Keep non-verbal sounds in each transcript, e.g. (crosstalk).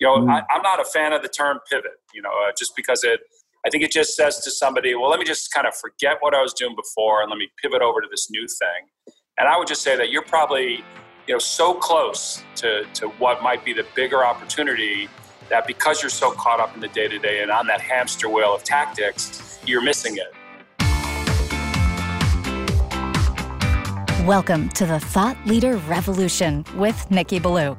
You know, mm. I, am not a fan of the term pivot. You know, uh, just because it, I think it just says to somebody, well, let me just kind of forget what I was doing before and let me pivot over to this new thing. And I would just say that you're probably, you know, so close to to what might be the bigger opportunity that because you're so caught up in the day to day and on that hamster wheel of tactics, you're missing it. Welcome to the Thought Leader Revolution with Nikki Ballou.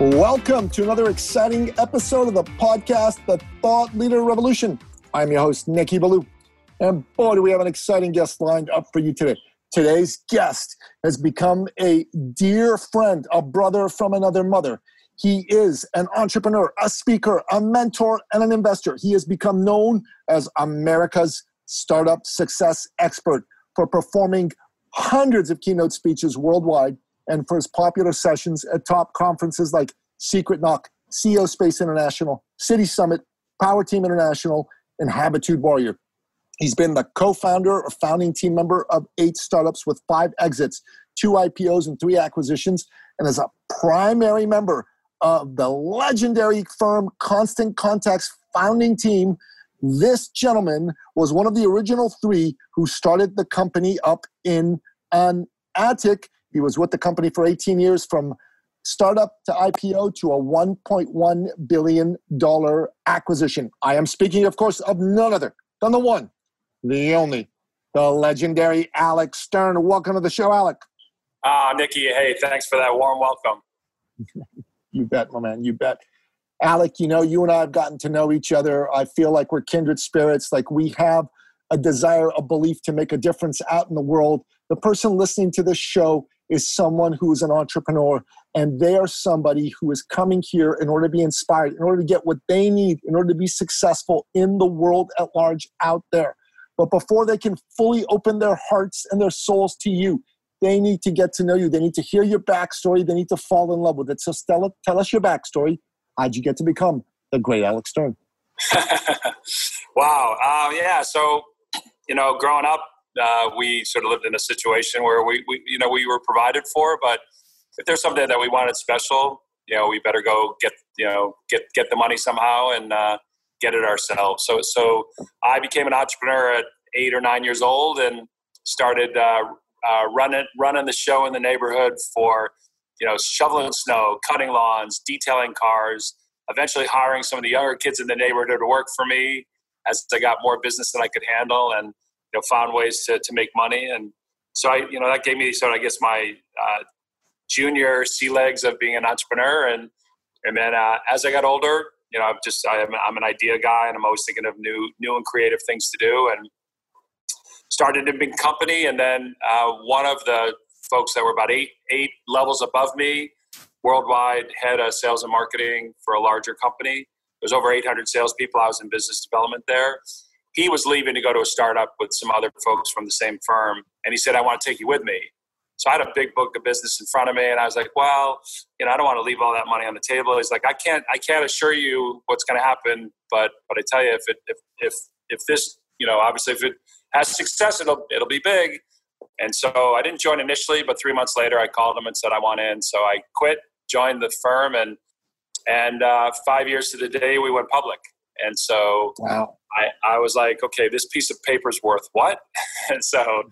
Welcome to another exciting episode of the podcast, The Thought Leader Revolution. I'm your host, Nikki Ballou. And boy, do we have an exciting guest lined up for you today. Today's guest has become a dear friend, a brother from another mother. He is an entrepreneur, a speaker, a mentor, and an investor. He has become known as America's startup success expert for performing hundreds of keynote speeches worldwide and for his popular sessions at top conferences like Secret Knock, CEO Space International, City Summit, Powerteam International, and Habitude Warrior. He's been the co founder or founding team member of eight startups with five exits, two IPOs, and three acquisitions, and is a primary member of the legendary firm Constant Contact's founding team. This gentleman was one of the original three who started the company up in an attic he was with the company for 18 years from startup to IPO to a $1.1 billion acquisition. I am speaking, of course, of none other than the one, the only, the legendary Alec Stern. Welcome to the show, Alec. Ah, uh, Nikki, hey, thanks for that warm welcome. (laughs) you bet, my man, you bet. Alec, you know, you and I have gotten to know each other. I feel like we're kindred spirits, like we have a desire, a belief to make a difference out in the world. The person listening to this show is someone who is an entrepreneur and they are somebody who is coming here in order to be inspired, in order to get what they need, in order to be successful in the world at large out there. But before they can fully open their hearts and their souls to you, they need to get to know you. They need to hear your backstory. They need to fall in love with it. So, Stella, tell us your backstory. How'd you get to become the great Alec Stern? (laughs) wow. Uh, yeah. So, you know, growing up, uh, we sort of lived in a situation where we, we, you know, we were provided for, but if there's something that we wanted special, you know, we better go get, you know, get get the money somehow and uh, get it ourselves. So, so I became an entrepreneur at eight or nine years old and started uh, uh, running running the show in the neighborhood for, you know, shoveling snow, cutting lawns, detailing cars. Eventually, hiring some of the younger kids in the neighborhood to work for me as I got more business than I could handle and know found ways to to make money. And so I you know that gave me sort of I guess my uh, junior sea legs of being an entrepreneur. And and then uh, as I got older you know I'm just I am, I'm an idea guy and I'm always thinking of new new and creative things to do and started a big company. And then uh, one of the folks that were about eight eight levels above me worldwide head of sales and marketing for a larger company there's over 800 salespeople. I was in business development there he was leaving to go to a startup with some other folks from the same firm and he said i want to take you with me. So i had a big book of business in front of me and i was like well you know i don't want to leave all that money on the table. He's like i can't i can't assure you what's going to happen but but i tell you if it if if if this you know obviously if it has success it'll it'll be big. And so i didn't join initially but three months later i called him and said i want in. So i quit joined the firm and and uh, five years to the day we went public and so wow. I, I was like, okay, this piece of paper is worth what? (laughs) and so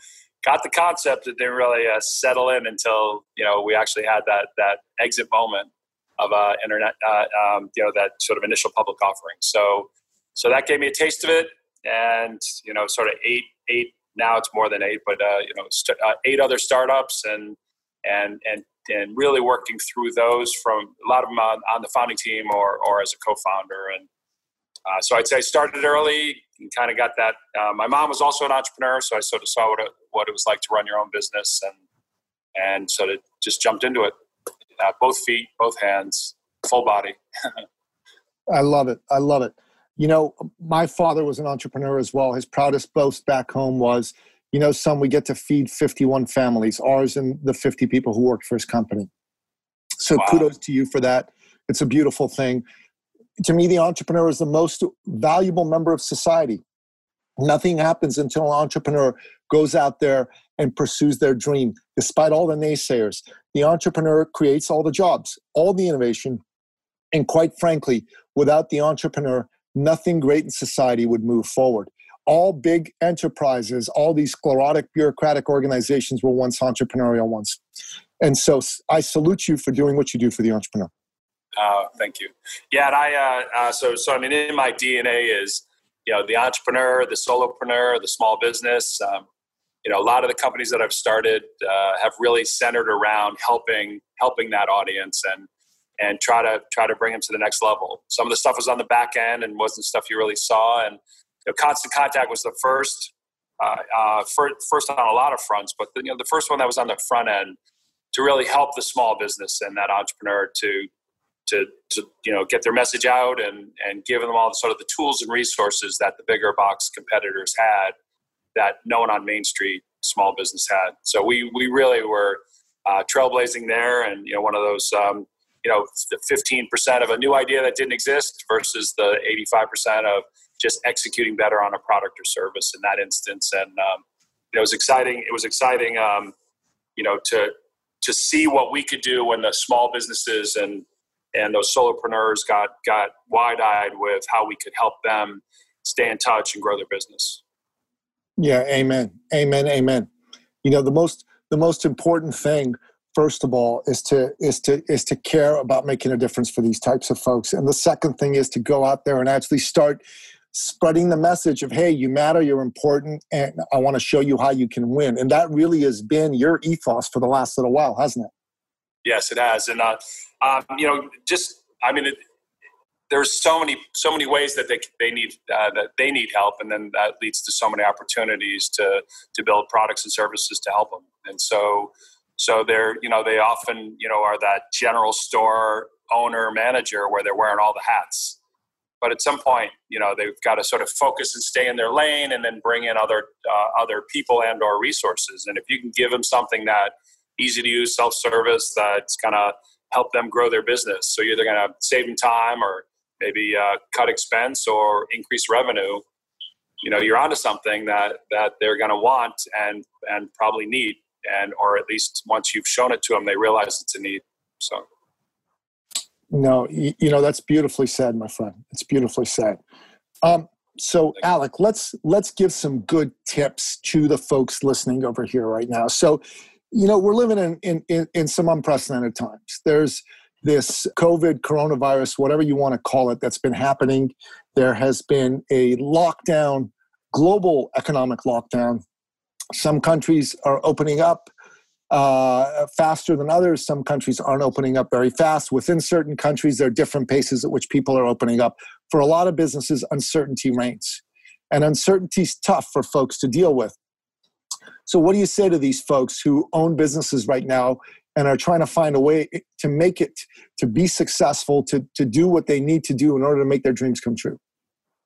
got the concept. It didn't really uh, settle in until, you know, we actually had that, that exit moment of uh, internet, uh, um, you know, that sort of initial public offering. So, so that gave me a taste of it and, you know, sort of eight, eight, now it's more than eight, but, uh, you know, st- uh, eight other startups and, and, and, and really working through those from a lot of them on, on the founding team or, or as a co-founder and, uh, so I'd say I started early and kind of got that. Uh, my mom was also an entrepreneur, so I sort of saw what it, what it was like to run your own business, and and sort of just jumped into it. Uh, both feet, both hands, full body. (laughs) I love it. I love it. you know, my father was an entrepreneur as well. His proudest boast back home was, you know, son, we get to feed 51 families, ours and the 50 people who worked for his company. So wow. kudos to you for that. It's a beautiful thing. To me, the entrepreneur is the most valuable member of society. Nothing happens until an entrepreneur goes out there and pursues their dream, despite all the naysayers. The entrepreneur creates all the jobs, all the innovation, and quite frankly, without the entrepreneur, nothing great in society would move forward. All big enterprises, all these sclerotic bureaucratic organizations were once entrepreneurial ones. And so I salute you for doing what you do for the entrepreneur. Oh, thank you. Yeah, and I uh, uh, so so I mean, in my DNA is you know the entrepreneur, the solopreneur, the small business. Um, you know, a lot of the companies that I've started uh, have really centered around helping helping that audience and and try to try to bring them to the next level. Some of the stuff was on the back end and wasn't stuff you really saw. And you know, Constant Contact was the first, uh, uh, first, first on a lot of fronts, but the, you know, the first one that was on the front end to really help the small business and that entrepreneur to to, to you know get their message out and and give them all the sort of the tools and resources that the bigger box competitors had that no one on Main Street small business had. So we we really were uh, trailblazing there, and you know one of those um, you know the 15% of a new idea that didn't exist versus the 85% of just executing better on a product or service in that instance and um, it was exciting it was exciting um, you know to to see what we could do when the small businesses and and those solopreneurs got got wide-eyed with how we could help them stay in touch and grow their business. Yeah amen. Amen amen. You know the most the most important thing first of all is to is to is to care about making a difference for these types of folks. And the second thing is to go out there and actually start spreading the message of hey you matter you're important and i want to show you how you can win. And that really has been your ethos for the last little while hasn't it? Yes it has. And uh, um, you know just i mean it, there's so many so many ways that they they need uh, that they need help, and then that leads to so many opportunities to to build products and services to help them. And so so they're, you know, they often, you know, are that general store owner manager where they're wearing all the hats. But at some point, you know, they've got to sort of focus and stay in their lane, and then bring in other uh, other people and or resources. And if you can give them something that easy to use, self service, that's kind to help them grow their business. So you're either going to save them time or maybe uh, cut expense or increase revenue. You know, you're onto something that that they're going to want and and probably need and or at least once you've shown it to them, they realize it's a need. So. No, you, you know that's beautifully said, my friend. It's beautifully said. Um, so, Alec, let's let's give some good tips to the folks listening over here right now. So, you know, we're living in in, in, in some unprecedented times. There's this COVID coronavirus, whatever you want to call it, that's been happening. There has been a lockdown, global economic lockdown some countries are opening up uh, faster than others. Some countries aren't opening up very fast. Within certain countries, there are different paces at which people are opening up. For a lot of businesses, uncertainty reigns. And uncertainty is tough for folks to deal with. So, what do you say to these folks who own businesses right now and are trying to find a way to make it, to be successful, to, to do what they need to do in order to make their dreams come true?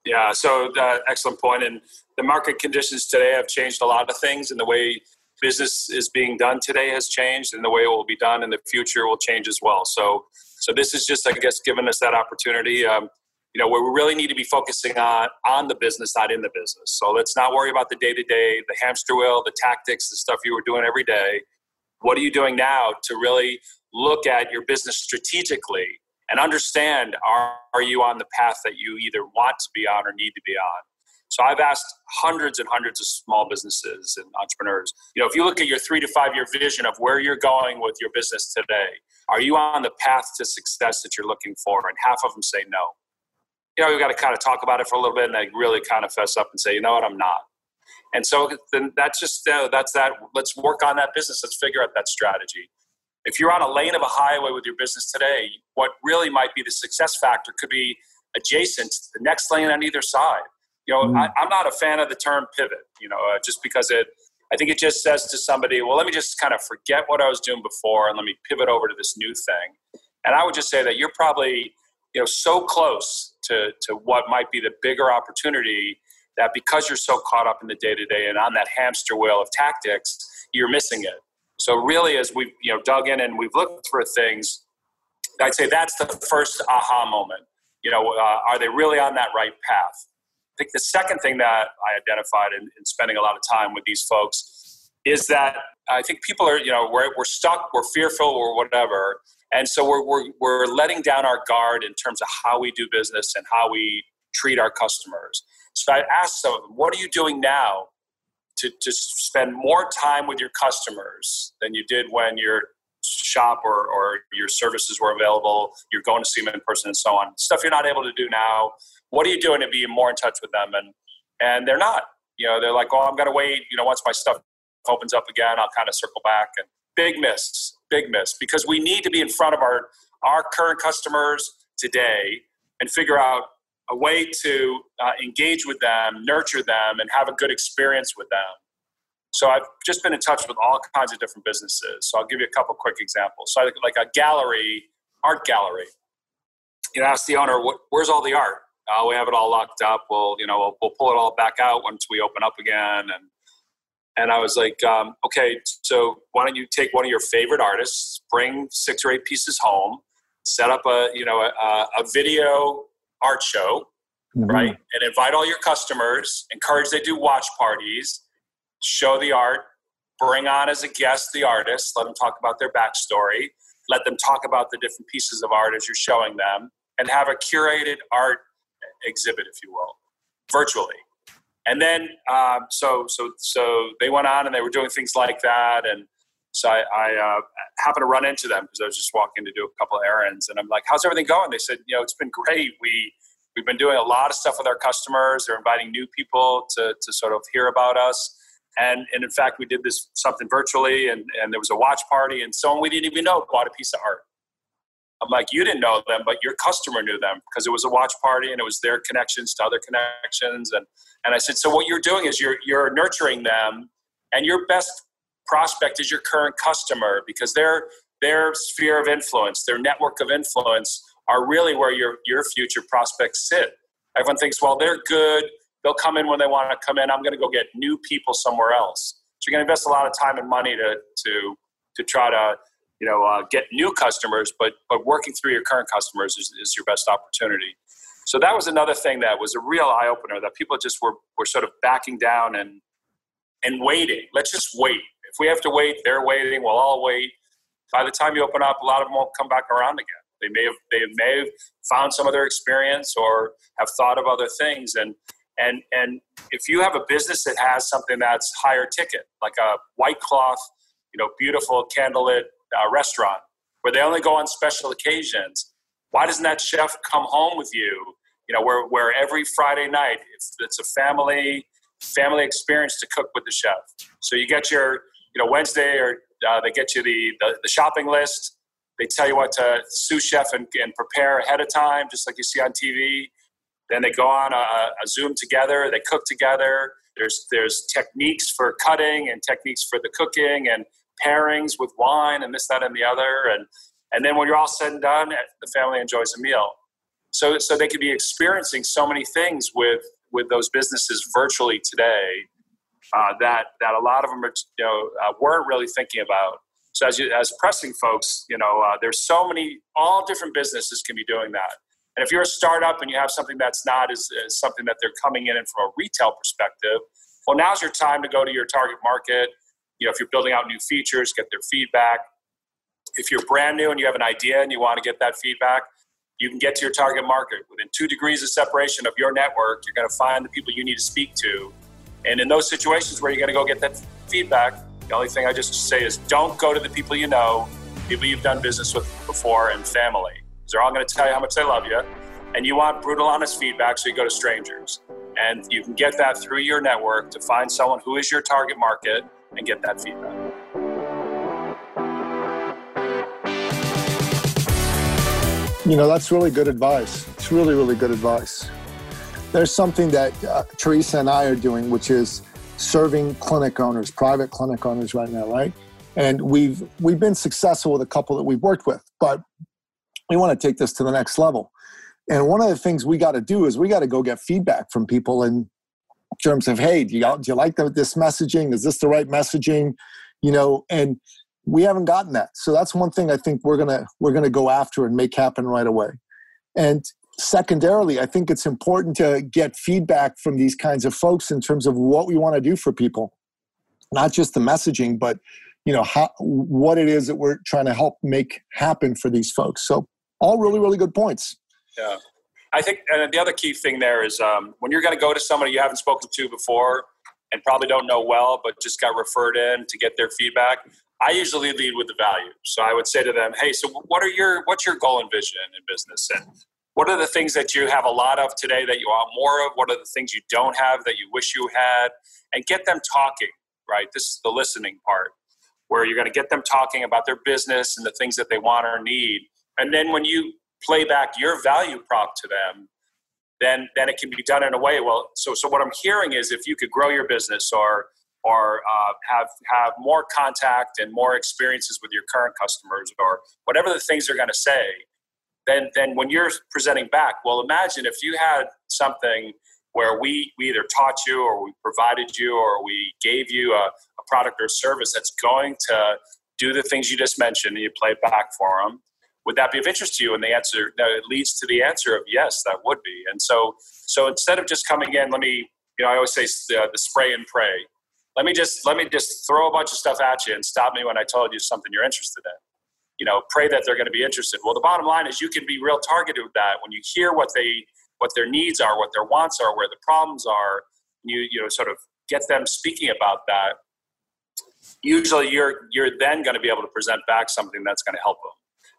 Yeah, so uh, excellent point. And the market conditions today have changed a lot of things, and the way business is being done today has changed, and the way it will be done in the future will change as well. So, so this is just, I guess, giving us that opportunity. Um, you know, where we really need to be focusing on on the business, not in the business. So let's not worry about the day to day, the hamster wheel, the tactics, the stuff you were doing every day. What are you doing now to really look at your business strategically and understand are, are you on the path that you either want to be on or need to be on so i've asked hundreds and hundreds of small businesses and entrepreneurs you know if you look at your three to five year vision of where you're going with your business today are you on the path to success that you're looking for and half of them say no you know we've got to kind of talk about it for a little bit and they really kind of fess up and say you know what i'm not and so then that's just uh, that's that let's work on that business let's figure out that strategy if you're on a lane of a highway with your business today, what really might be the success factor could be adjacent to the next lane on either side. You know, mm. I, am not a fan of the term pivot, you know, uh, just because it, I think it just says to somebody, well, let me just kind of forget what I was doing before and let me pivot over to this new thing. And I would just say that you're probably, you know so close to to what might be the bigger opportunity that because you're so caught up in the day to day and on that hamster wheel of tactics, you're missing it. So really, as we've you know dug in and we've looked for things, I'd say that's the first aha moment. You know, uh, are they really on that right path? I think the second thing that I identified in, in, spending a lot of time with these folks is that I think people are, you know, we're, we're stuck, we're fearful, or whatever. And so we're, we're, we're letting down our guard in terms of how we do business and how we treat our customers. So I asked some of them, what are you doing now to, to spend more time with your customers than you did when your shop or, or your services were available, you're going to see them in person and so on. Stuff you're not able to do now. What are you doing to be more in touch with them? And and they're not. You know, they're like, oh, I'm gonna wait, you know, once my stuff opens up again, I'll kind of circle back. And big miss, big miss. Because we need to be in front of our our current customers today and figure out a way to uh, engage with them, nurture them, and have a good experience with them. So I've just been in touch with all kinds of different businesses. So I'll give you a couple quick examples. So like a gallery, art gallery. You know, ask the owner, where's all the art? Uh, we have it all locked up. We'll, you know, we'll, we'll, pull it all back out once we open up again. And and I was like, um, okay, so why don't you take one of your favorite artists, bring six or eight pieces home, set up a you know a, a video art show, mm-hmm. right? And invite all your customers, encourage they do watch parties, show the art, bring on as a guest the artist, let them talk about their backstory, let them talk about the different pieces of art as you're showing them, and have a curated art exhibit, if you will, virtually. And then, um, so so so they went on and they were doing things like that, and so I, I uh, happened to run into them because I was just walking to do a couple of errands, and I'm like, "How's everything going?" They said, "You know, it's been great. We we've been doing a lot of stuff with our customers. They're inviting new people to to sort of hear about us." And, and in fact, we did this something virtually, and, and there was a watch party, and someone we didn't even know bought a piece of art. I'm like, you didn't know them, but your customer knew them because it was a watch party and it was their connections to other connections. And, and I said, so what you're doing is you're, you're nurturing them, and your best prospect is your current customer because their their sphere of influence, their network of influence, are really where your your future prospects sit. Everyone thinks, well, they're good. They'll come in when they want to come in. I'm going to go get new people somewhere else. So you're going to invest a lot of time and money to to to try to you know uh, get new customers, but but working through your current customers is, is your best opportunity. So that was another thing that was a real eye opener that people just were were sort of backing down and and waiting. Let's just wait if we have to wait, they're waiting. We'll all wait. By the time you open up, a lot of them won't come back around again. They may have they may have found some other experience or have thought of other things. And and and if you have a business that has something that's higher ticket, like a white cloth, you know, beautiful candlelit uh, restaurant where they only go on special occasions, why doesn't that chef come home with you? You know, where where every Friday night, if it's a family family experience to cook with the chef. So you get your you know Wednesday or uh, they get you the, the, the shopping list. They tell you what to sous chef and, and, prepare ahead of time, just like you see on TV. Then they go on a, a Zoom together. They cook together. There's there's techniques for cutting and techniques for the cooking and pairings with wine and this that and the other and and then when you're all said and done, the family enjoys a meal. So so they could be experiencing so many things with with those businesses virtually today uh, that that a lot of them are, you know uh, weren't really thinking about. So as you, as pressing folks, you know, uh, there's so many all different businesses can be doing that. And if you're a startup and you have something that's not as, as something that they're coming in and from a retail perspective, well, now's your time to go to your target market. You know, if you're building out new features, get their feedback. If you're brand new and you have an idea and you want to get that feedback, you can get to your target market within two degrees of separation of your network. You're going to find the people you need to speak to and in those situations where you're going to go get that feedback, the only thing I just say is don't go to the people you know, people you've done business with before, and family. Because they're all going to tell you how much they love you. And you want brutal, honest feedback, so you go to strangers. And you can get that through your network to find someone who is your target market and get that feedback. You know, that's really good advice. It's really, really good advice there's something that uh, Teresa and I are doing, which is serving clinic owners, private clinic owners right now, right? And we've we've been successful with a couple that we've worked with, but we want to take this to the next level. And one of the things we got to do is we got to go get feedback from people terms of, hey, do you, do you like the, this messaging? Is this the right messaging? You know, and we haven't gotten that. So that's one thing I think we're gonna we're gonna go after and make happen right away. And secondarily, I think it's important to get feedback from these kinds of folks in terms of what we want to do for people, not just the messaging, but you know how what it is that we're trying to help make happen for these folks. So all really really good points. Yeah. I think, and the other key thing there is um, when you're going to go to somebody you haven't spoken to before and probably don't know well, but just got referred in to get their feedback. I usually lead with the value. So I would say to them, "Hey, so what are your what's your goal and vision in business, and what are the things that you have a lot of today that you want more of? What are the things you don't have that you wish you had? And get them talking. Right, this is the listening part, where you're going to get them talking about their business and the things that they want or need. And then when you play back your value prop to them, then then it can be done in a way. Well, so so what I'm hearing is if you could grow your business or or uh, have have more contact and more experiences with your current customers or whatever the things they're going to say, then then when you're presenting back, well, imagine if you had something where we, we either taught you or we provided you or we gave you a, a product or service that's going to do the things you just mentioned and you play back for them would that be of interest to you? And the answer it leads to the answer of yes, that would be. And so, so instead of just coming in, let me, you know, I always say the, the spray and pray. Let me just let me just throw a bunch of stuff at you and stop me when I told you something you're interested in. You know, pray that they're going to be interested. Well, the bottom line is you can be real targeted with that when you hear what they what their needs are, what their wants are, where the problems are. You you know sort of get them speaking about that. Usually, you're you're then going to be able to present back something that's going to help them.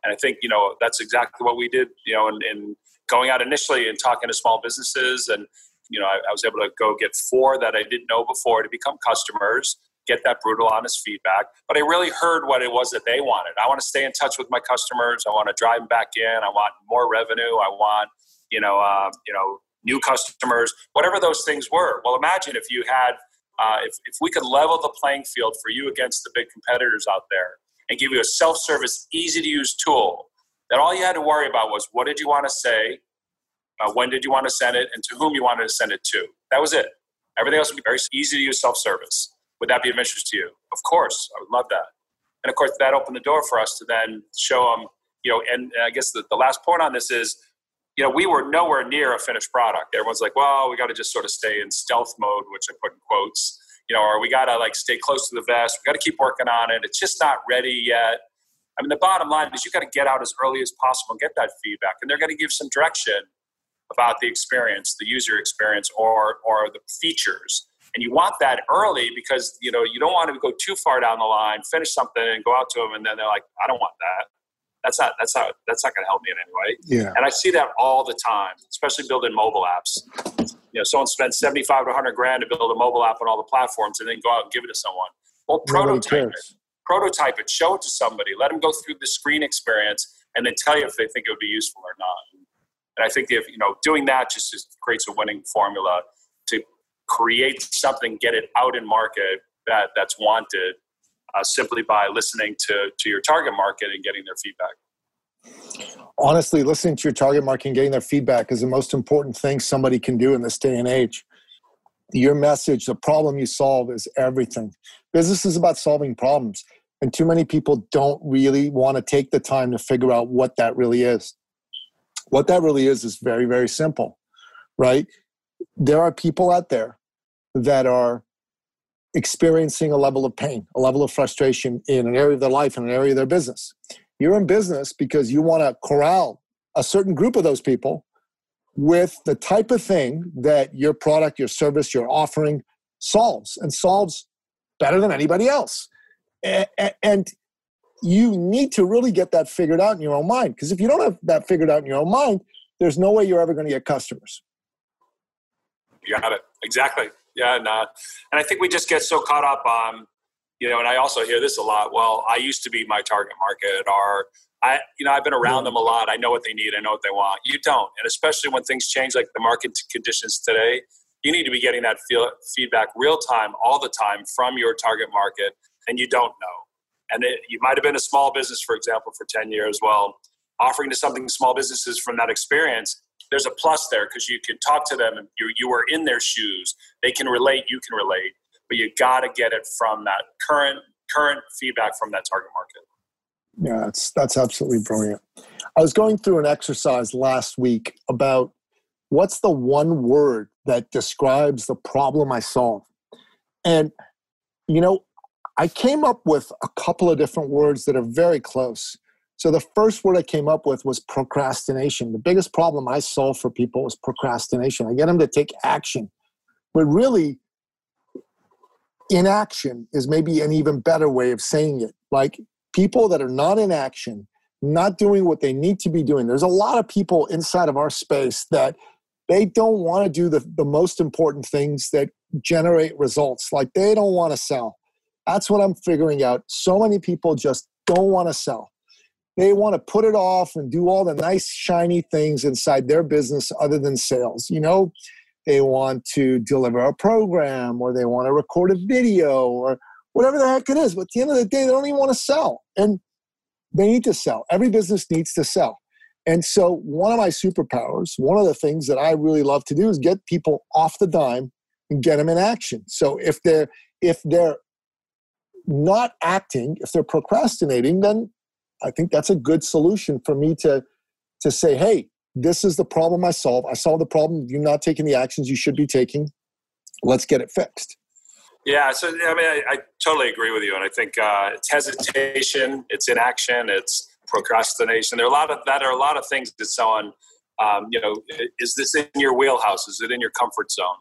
And I think, you know, that's exactly what we did, you know, in, in going out initially and talking to small businesses. And, you know, I, I was able to go get four that I didn't know before to become customers get that brutal honest feedback. But i really heard what it was that they wanted. I want to stay in touch with my customers. I want to drive them back in. I want more revenue. I want you know uh, you know new customers whatever those things were. Well imagine if you had uh, if, if we could level the playing field for you against the big competitors out there and give you a self-service, easy-to-use tool that all you had to worry about was what did you want to say, uh, when did you want to send it, and to whom you wanted to send it to. That was it. Everything else would be very easy to use self-service. Would that be of interest to you? Of course, I would love that. And of course, that opened the door for us to then show them, you know, and I guess the, the last point on this is, you know, we were nowhere near a finished product. Everyone's like, well, we got to just sort of stay in stealth mode, which I put in quotes you know, or we got to like stay close to the vest. We got to keep working on it. It's just not ready yet. I mean, the bottom line is you got to get out as early as possible and get that feedback, and they're going to give some direction about the experience, the user experience, or or the features. And you want that early because you know you don't want to go too far down the line, finish something, and go out to them, and then they're like, "I don't want that." That's not that's not that's not going to help me in any way. Yeah. And I see that all the time, especially building mobile apps you know, someone spends 75 to 100 grand to build a mobile app on all the platforms and then go out and give it to someone. Well, prototype it. Prototype it. Show it to somebody. Let them go through the screen experience and then tell you if they think it would be useful or not. And I think if, you know, doing that just, just creates a winning formula to create something, get it out in market that, that's wanted uh, simply by listening to, to your target market and getting their feedback honestly, listening to your target market and getting their feedback is the most important thing somebody can do in this day and age. Your message, the problem you solve is everything. Business is about solving problems. And too many people don't really want to take the time to figure out what that really is. What that really is is very, very simple, right? There are people out there that are experiencing a level of pain, a level of frustration in an area of their life, in an area of their business. You're in business because you want to corral a certain group of those people with the type of thing that your product, your service, your offering solves and solves better than anybody else. And you need to really get that figured out in your own mind because if you don't have that figured out in your own mind, there's no way you're ever going to get customers. You got it. Exactly. Yeah. And, uh, and I think we just get so caught up on you know, and I also hear this a lot. Well, I used to be my target market, or I, you know, I've been around them a mm-hmm. lot. I know what they need. I know what they want. You don't, and especially when things change, like the market conditions today, you need to be getting that feel, feedback real time, all the time from your target market, and you don't know. And it, you might have been a small business, for example, for ten years. Well, offering to something small businesses from that experience, there's a plus there because you can talk to them and you, you were in their shoes. They can relate, you can relate, but you got to get it from that current current feedback from that target market. Yeah, that's that's absolutely brilliant. I was going through an exercise last week about what's the one word that describes the problem I solve. And you know, I came up with a couple of different words that are very close. So the first word I came up with was procrastination. The biggest problem I solve for people is procrastination. I get them to take action. But really, inaction is maybe an even better way of saying it. Like people that are not in action, not doing what they need to be doing. There's a lot of people inside of our space that they don't want to do the, the most important things that generate results. Like they don't want to sell. That's what I'm figuring out. So many people just don't want to sell. They want to put it off and do all the nice, shiny things inside their business other than sales. You know, they want to deliver a program or they want to record a video or whatever the heck it is. But at the end of the day, they don't even want to sell. And they need to sell. Every business needs to sell. And so, one of my superpowers, one of the things that I really love to do is get people off the dime and get them in action. So, if they're if they're not acting, if they're procrastinating, then I think that's a good solution for me to to say, hey, this is the problem I solve. I solve the problem. You're not taking the actions you should be taking. Let's get it fixed. Yeah, so I mean, I, I totally agree with you, and I think uh, it's hesitation, it's inaction, it's procrastination. There are a lot of that are a lot of things that someone, um, you know, is this in your wheelhouse? Is it in your comfort zone?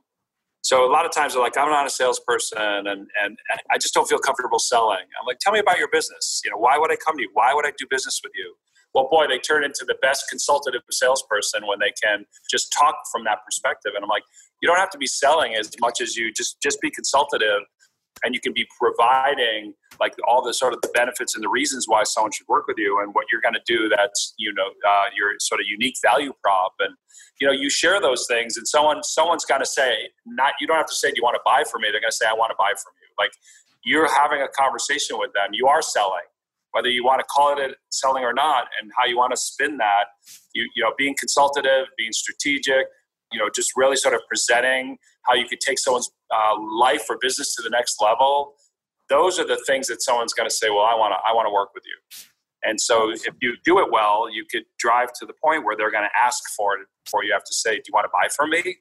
So a lot of times they're like, I'm not a salesperson, and and I just don't feel comfortable selling. I'm like, tell me about your business. You know, why would I come to you? Why would I do business with you? Well, boy, they turn into the best consultative salesperson when they can just talk from that perspective. And I'm like, you don't have to be selling as much as you just just be consultative, and you can be providing like all the sort of the benefits and the reasons why someone should work with you and what you're going to do that's you know uh, your sort of unique value prop. And you know you share those things and someone someone's got to say not you don't have to say do you want to buy from me? They're going to say i want to buy from you. Like you're having a conversation with them. You are selling whether you want to call it selling or not and how you want to spin that you, you know being consultative being strategic you know just really sort of presenting how you could take someone's uh, life or business to the next level those are the things that someone's going to say well i want to i want to work with you. And so if you do it well you could drive to the point where they're going to ask for it before you have to say do you want to buy from me?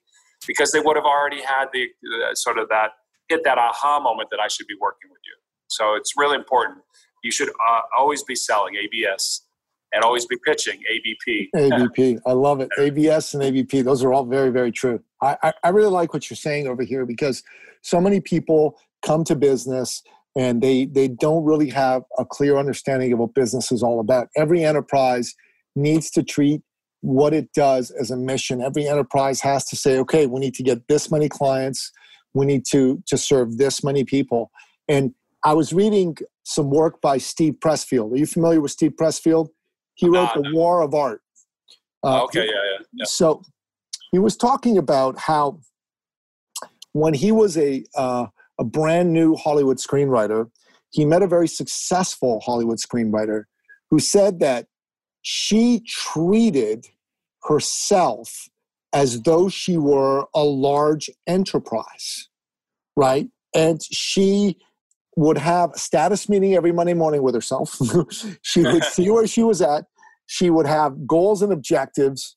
Because they would have already had the uh, sort of that hit that aha moment that i should be working with you. So it's really important you should uh, always be selling ABS and always be pitching ABP. ABP. I love it. ABS and ABP. Those are all very, very true. I, I, I really like what you're saying over here because so many people come to business and they they don't really have a clear understanding of what business is all about. Every enterprise needs to treat what it does as a mission. Every enterprise has to say, okay, we need to get this many clients, we need to to serve this many people. And I was reading some work by Steve Pressfield. Are you familiar with Steve Pressfield? He wrote The no. War of Art. Uh, okay, yeah, yeah, yeah. So he was talking about how when he was a uh, a brand new Hollywood screenwriter, he met a very successful Hollywood screenwriter who said that she treated herself as though she were a large enterprise, right? And she would have a status meeting every Monday morning with herself. (laughs) she would (laughs) see where she was at. She would have goals and objectives.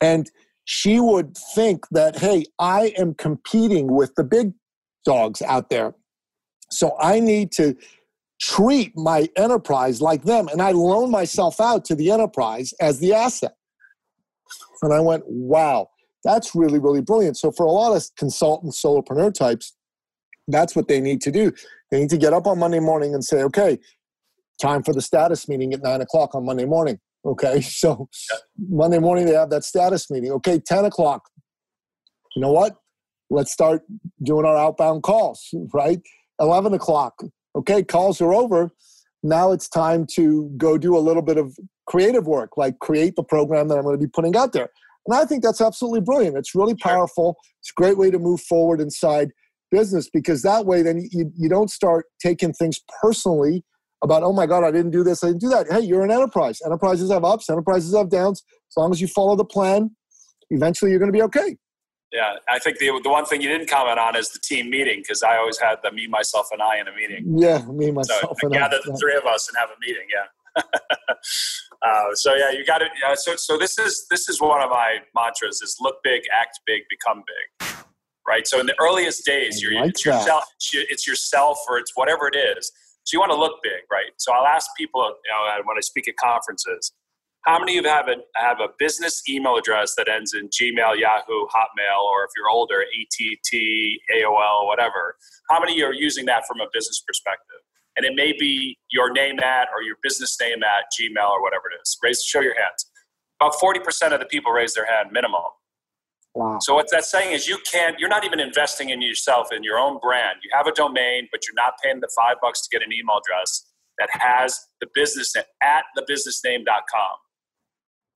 And she would think that, hey, I am competing with the big dogs out there. So I need to treat my enterprise like them. And I loan myself out to the enterprise as the asset. And I went, wow, that's really, really brilliant. So for a lot of consultant solopreneur types, that's what they need to do. They need to get up on Monday morning and say, okay, time for the status meeting at nine o'clock on Monday morning. Okay, (laughs) so yeah. Monday morning they have that status meeting. Okay, 10 o'clock. You know what? Let's start doing our outbound calls, right? 11 o'clock. Okay, calls are over. Now it's time to go do a little bit of creative work, like create the program that I'm going to be putting out there. And I think that's absolutely brilliant. It's really powerful. It's a great way to move forward inside business because that way then you, you don't start taking things personally about oh my god i didn't do this i didn't do that hey you're an enterprise enterprises have ups enterprises have downs as long as you follow the plan eventually you're going to be okay. Yeah, I think the the one thing you didn't comment on is the team meeting because I always had the me, myself, and I in a meeting. Yeah, me, myself, so and gather I. the three of us and have a meeting. Yeah. (laughs) uh, so yeah, you got it. Yeah, so so this is this is one of my mantras: is look big, act big, become big. Right. So in the earliest days, you're, like it's yourself. It's yourself, or it's whatever it is. So you want to look big, right? So I'll ask people, you know, when I speak at conferences, how many of you have a, have a business email address that ends in Gmail, Yahoo, Hotmail, or if you're older, ATT, AOL, whatever? How many are using that from a business perspective? And it may be your name at or your business name at Gmail or whatever it is. Raise, show your hands. About 40% of the people raise their hand minimum. Wow. So what that's saying is you can't, you're not even investing in yourself, in your own brand. You have a domain, but you're not paying the five bucks to get an email address that has the business at thebusinessname.com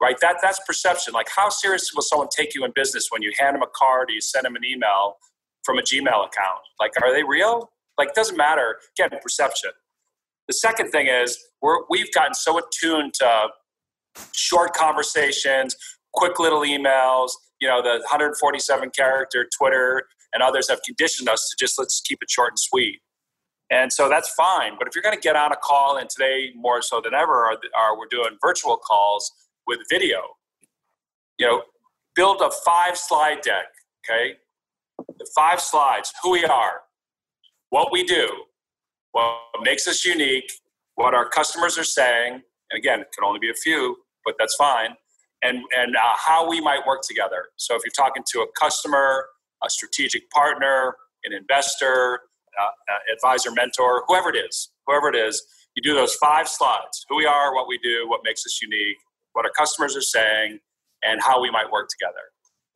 right? That that's perception. Like, how serious will someone take you in business when you hand them a card or you send them an email from a Gmail account? Like, are they real? Like, it doesn't matter. Again, perception. The second thing is we're, we've gotten so attuned to short conversations, quick little emails. You know, the 147 character Twitter and others have conditioned us to just let's keep it short and sweet. And so that's fine. But if you're going to get on a call, and today more so than ever, are, are we're doing virtual calls with video. You know, build a five slide deck, okay? The five slides, who we are, what we do, what makes us unique, what our customers are saying, and again, it can only be a few, but that's fine, and, and uh, how we might work together. So if you're talking to a customer, a strategic partner, an investor, uh, uh, advisor, mentor, whoever it is, whoever it is, you do those five slides who we are, what we do, what makes us unique, what our customers are saying, and how we might work together.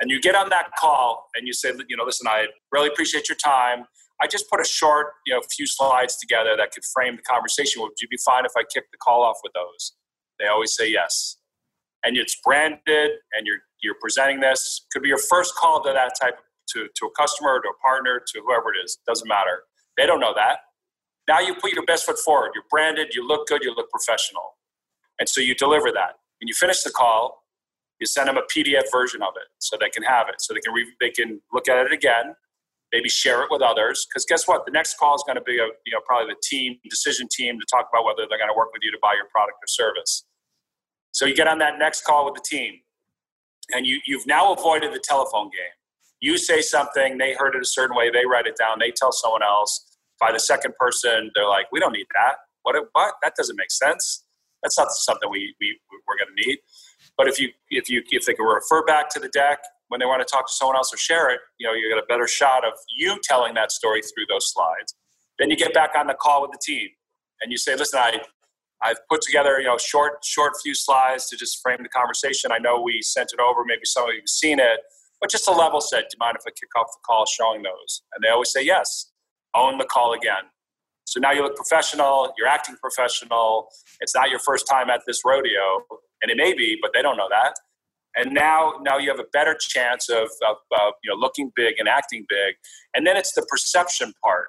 And you get on that call and you say, you know, listen, I really appreciate your time. I just put a short, you know, few slides together that could frame the conversation. Would you be fine if I kicked the call off with those? They always say yes. And it's branded and you're you're presenting this. Could be your first call to that type to, to a customer, to a partner, to whoever it is. Doesn't matter. They don't know that. Now you put your best foot forward. You're branded, you look good, you look professional. And so you deliver that. When you finish the call, you send them a PDF version of it so they can have it, so they can re- they can look at it again, maybe share it with others. Because guess what? The next call is going to be a you know probably the team decision team to talk about whether they're going to work with you to buy your product or service. So you get on that next call with the team, and you you've now avoided the telephone game. You say something, they heard it a certain way, they write it down, they tell someone else. By the second person, they're like, "We don't need that. What? What? That doesn't make sense." That's not something we, we we're going to need. But if you if you if they can refer back to the deck when they want to talk to someone else or share it, you know you get a better shot of you telling that story through those slides. Then you get back on the call with the team and you say, "Listen, I I've put together you know short short few slides to just frame the conversation. I know we sent it over. Maybe some of you've seen it, but just a level set. Do you mind if I kick off the call showing those?" And they always say yes. Own the call again. So now you look professional, you're acting professional. It's not your first time at this rodeo, and it may be, but they don't know that. And now, now you have a better chance of, of, of you know looking big and acting big. And then it's the perception part,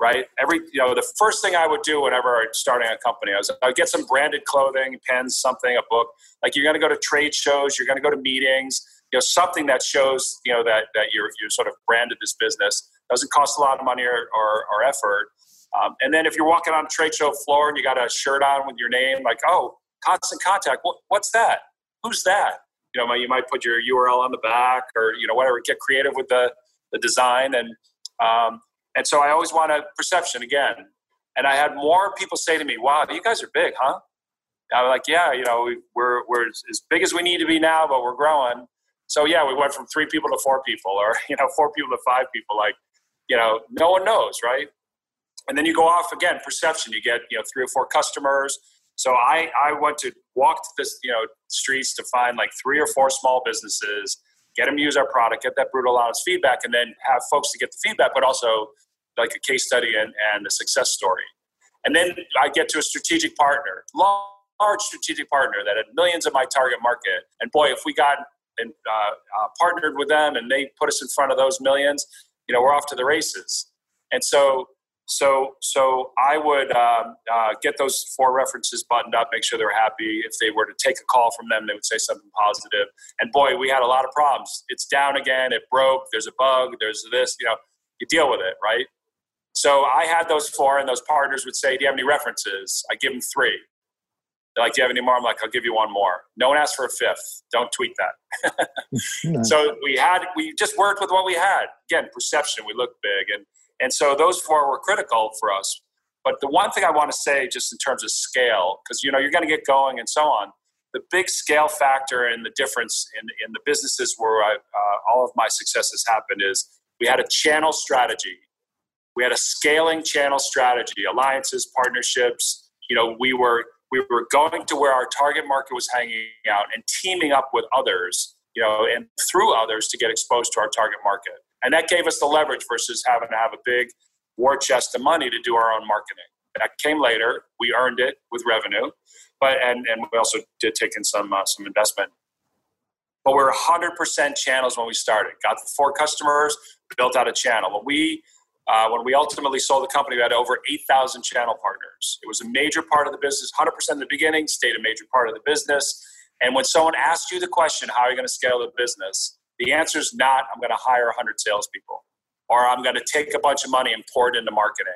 right? Every you know the first thing I would do whenever starting a company, I was I would get some branded clothing, pens, something, a book. Like you're going to go to trade shows, you're going to go to meetings, you know something that shows you know that that you're you sort of branded this business. Doesn't cost a lot of money or, or, or effort um, and then if you're walking on a trade show floor and you got a shirt on with your name, like, oh, constant contact, what, what's that? Who's that? You know, you might put your URL on the back or, you know, whatever, get creative with the, the design. And, um, and so I always want a perception again. And I had more people say to me, wow, you guys are big, huh? I was like, yeah, you know, we, we're, we're as big as we need to be now, but we're growing. So yeah, we went from three people to four people or, (laughs) you know, four people to five people. Like, you know, no one knows, right? and then you go off again perception you get you know three or four customers so i i went to walk this you know streets to find like three or four small businesses get them to use our product get that brutal honest feedback and then have folks to get the feedback but also like a case study and, and a success story and then i get to a strategic partner large strategic partner that had millions of my target market and boy if we got and uh, uh, partnered with them and they put us in front of those millions you know we're off to the races and so So, so I would uh, uh, get those four references buttoned up, make sure they were happy. If they were to take a call from them, they would say something positive. And boy, we had a lot of problems. It's down again. It broke. There's a bug. There's this. You know, you deal with it, right? So I had those four, and those partners would say, "Do you have any references?" I give them three. They're like, "Do you have any more?" I'm like, "I'll give you one more." No one asked for a fifth. Don't tweet that. (laughs) so we had we just worked with what we had. Again, perception. We looked big, and and so those four were critical for us. But the one thing I want to say, just in terms of scale, because you know you're going to get going and so on, the big scale factor and the difference in, in the businesses where I, uh, all of my successes happened is we had a channel strategy. We had a scaling channel strategy, alliances, partnerships. You know, we were we were going to where our target market was hanging out and teaming up with others, you know, and through others to get exposed to our target market. And that gave us the leverage versus having to have a big war chest of money to do our own marketing. That came later. We earned it with revenue, but and, and we also did take in some uh, some investment. But we we're 100% channels when we started. Got the four customers, built out a channel. But we uh, when we ultimately sold the company, we had over 8,000 channel partners. It was a major part of the business, 100% in the beginning, stayed a major part of the business. And when someone asks you the question, how are you going to scale the business? The answer is not, I'm going to hire 100 salespeople or I'm going to take a bunch of money and pour it into marketing.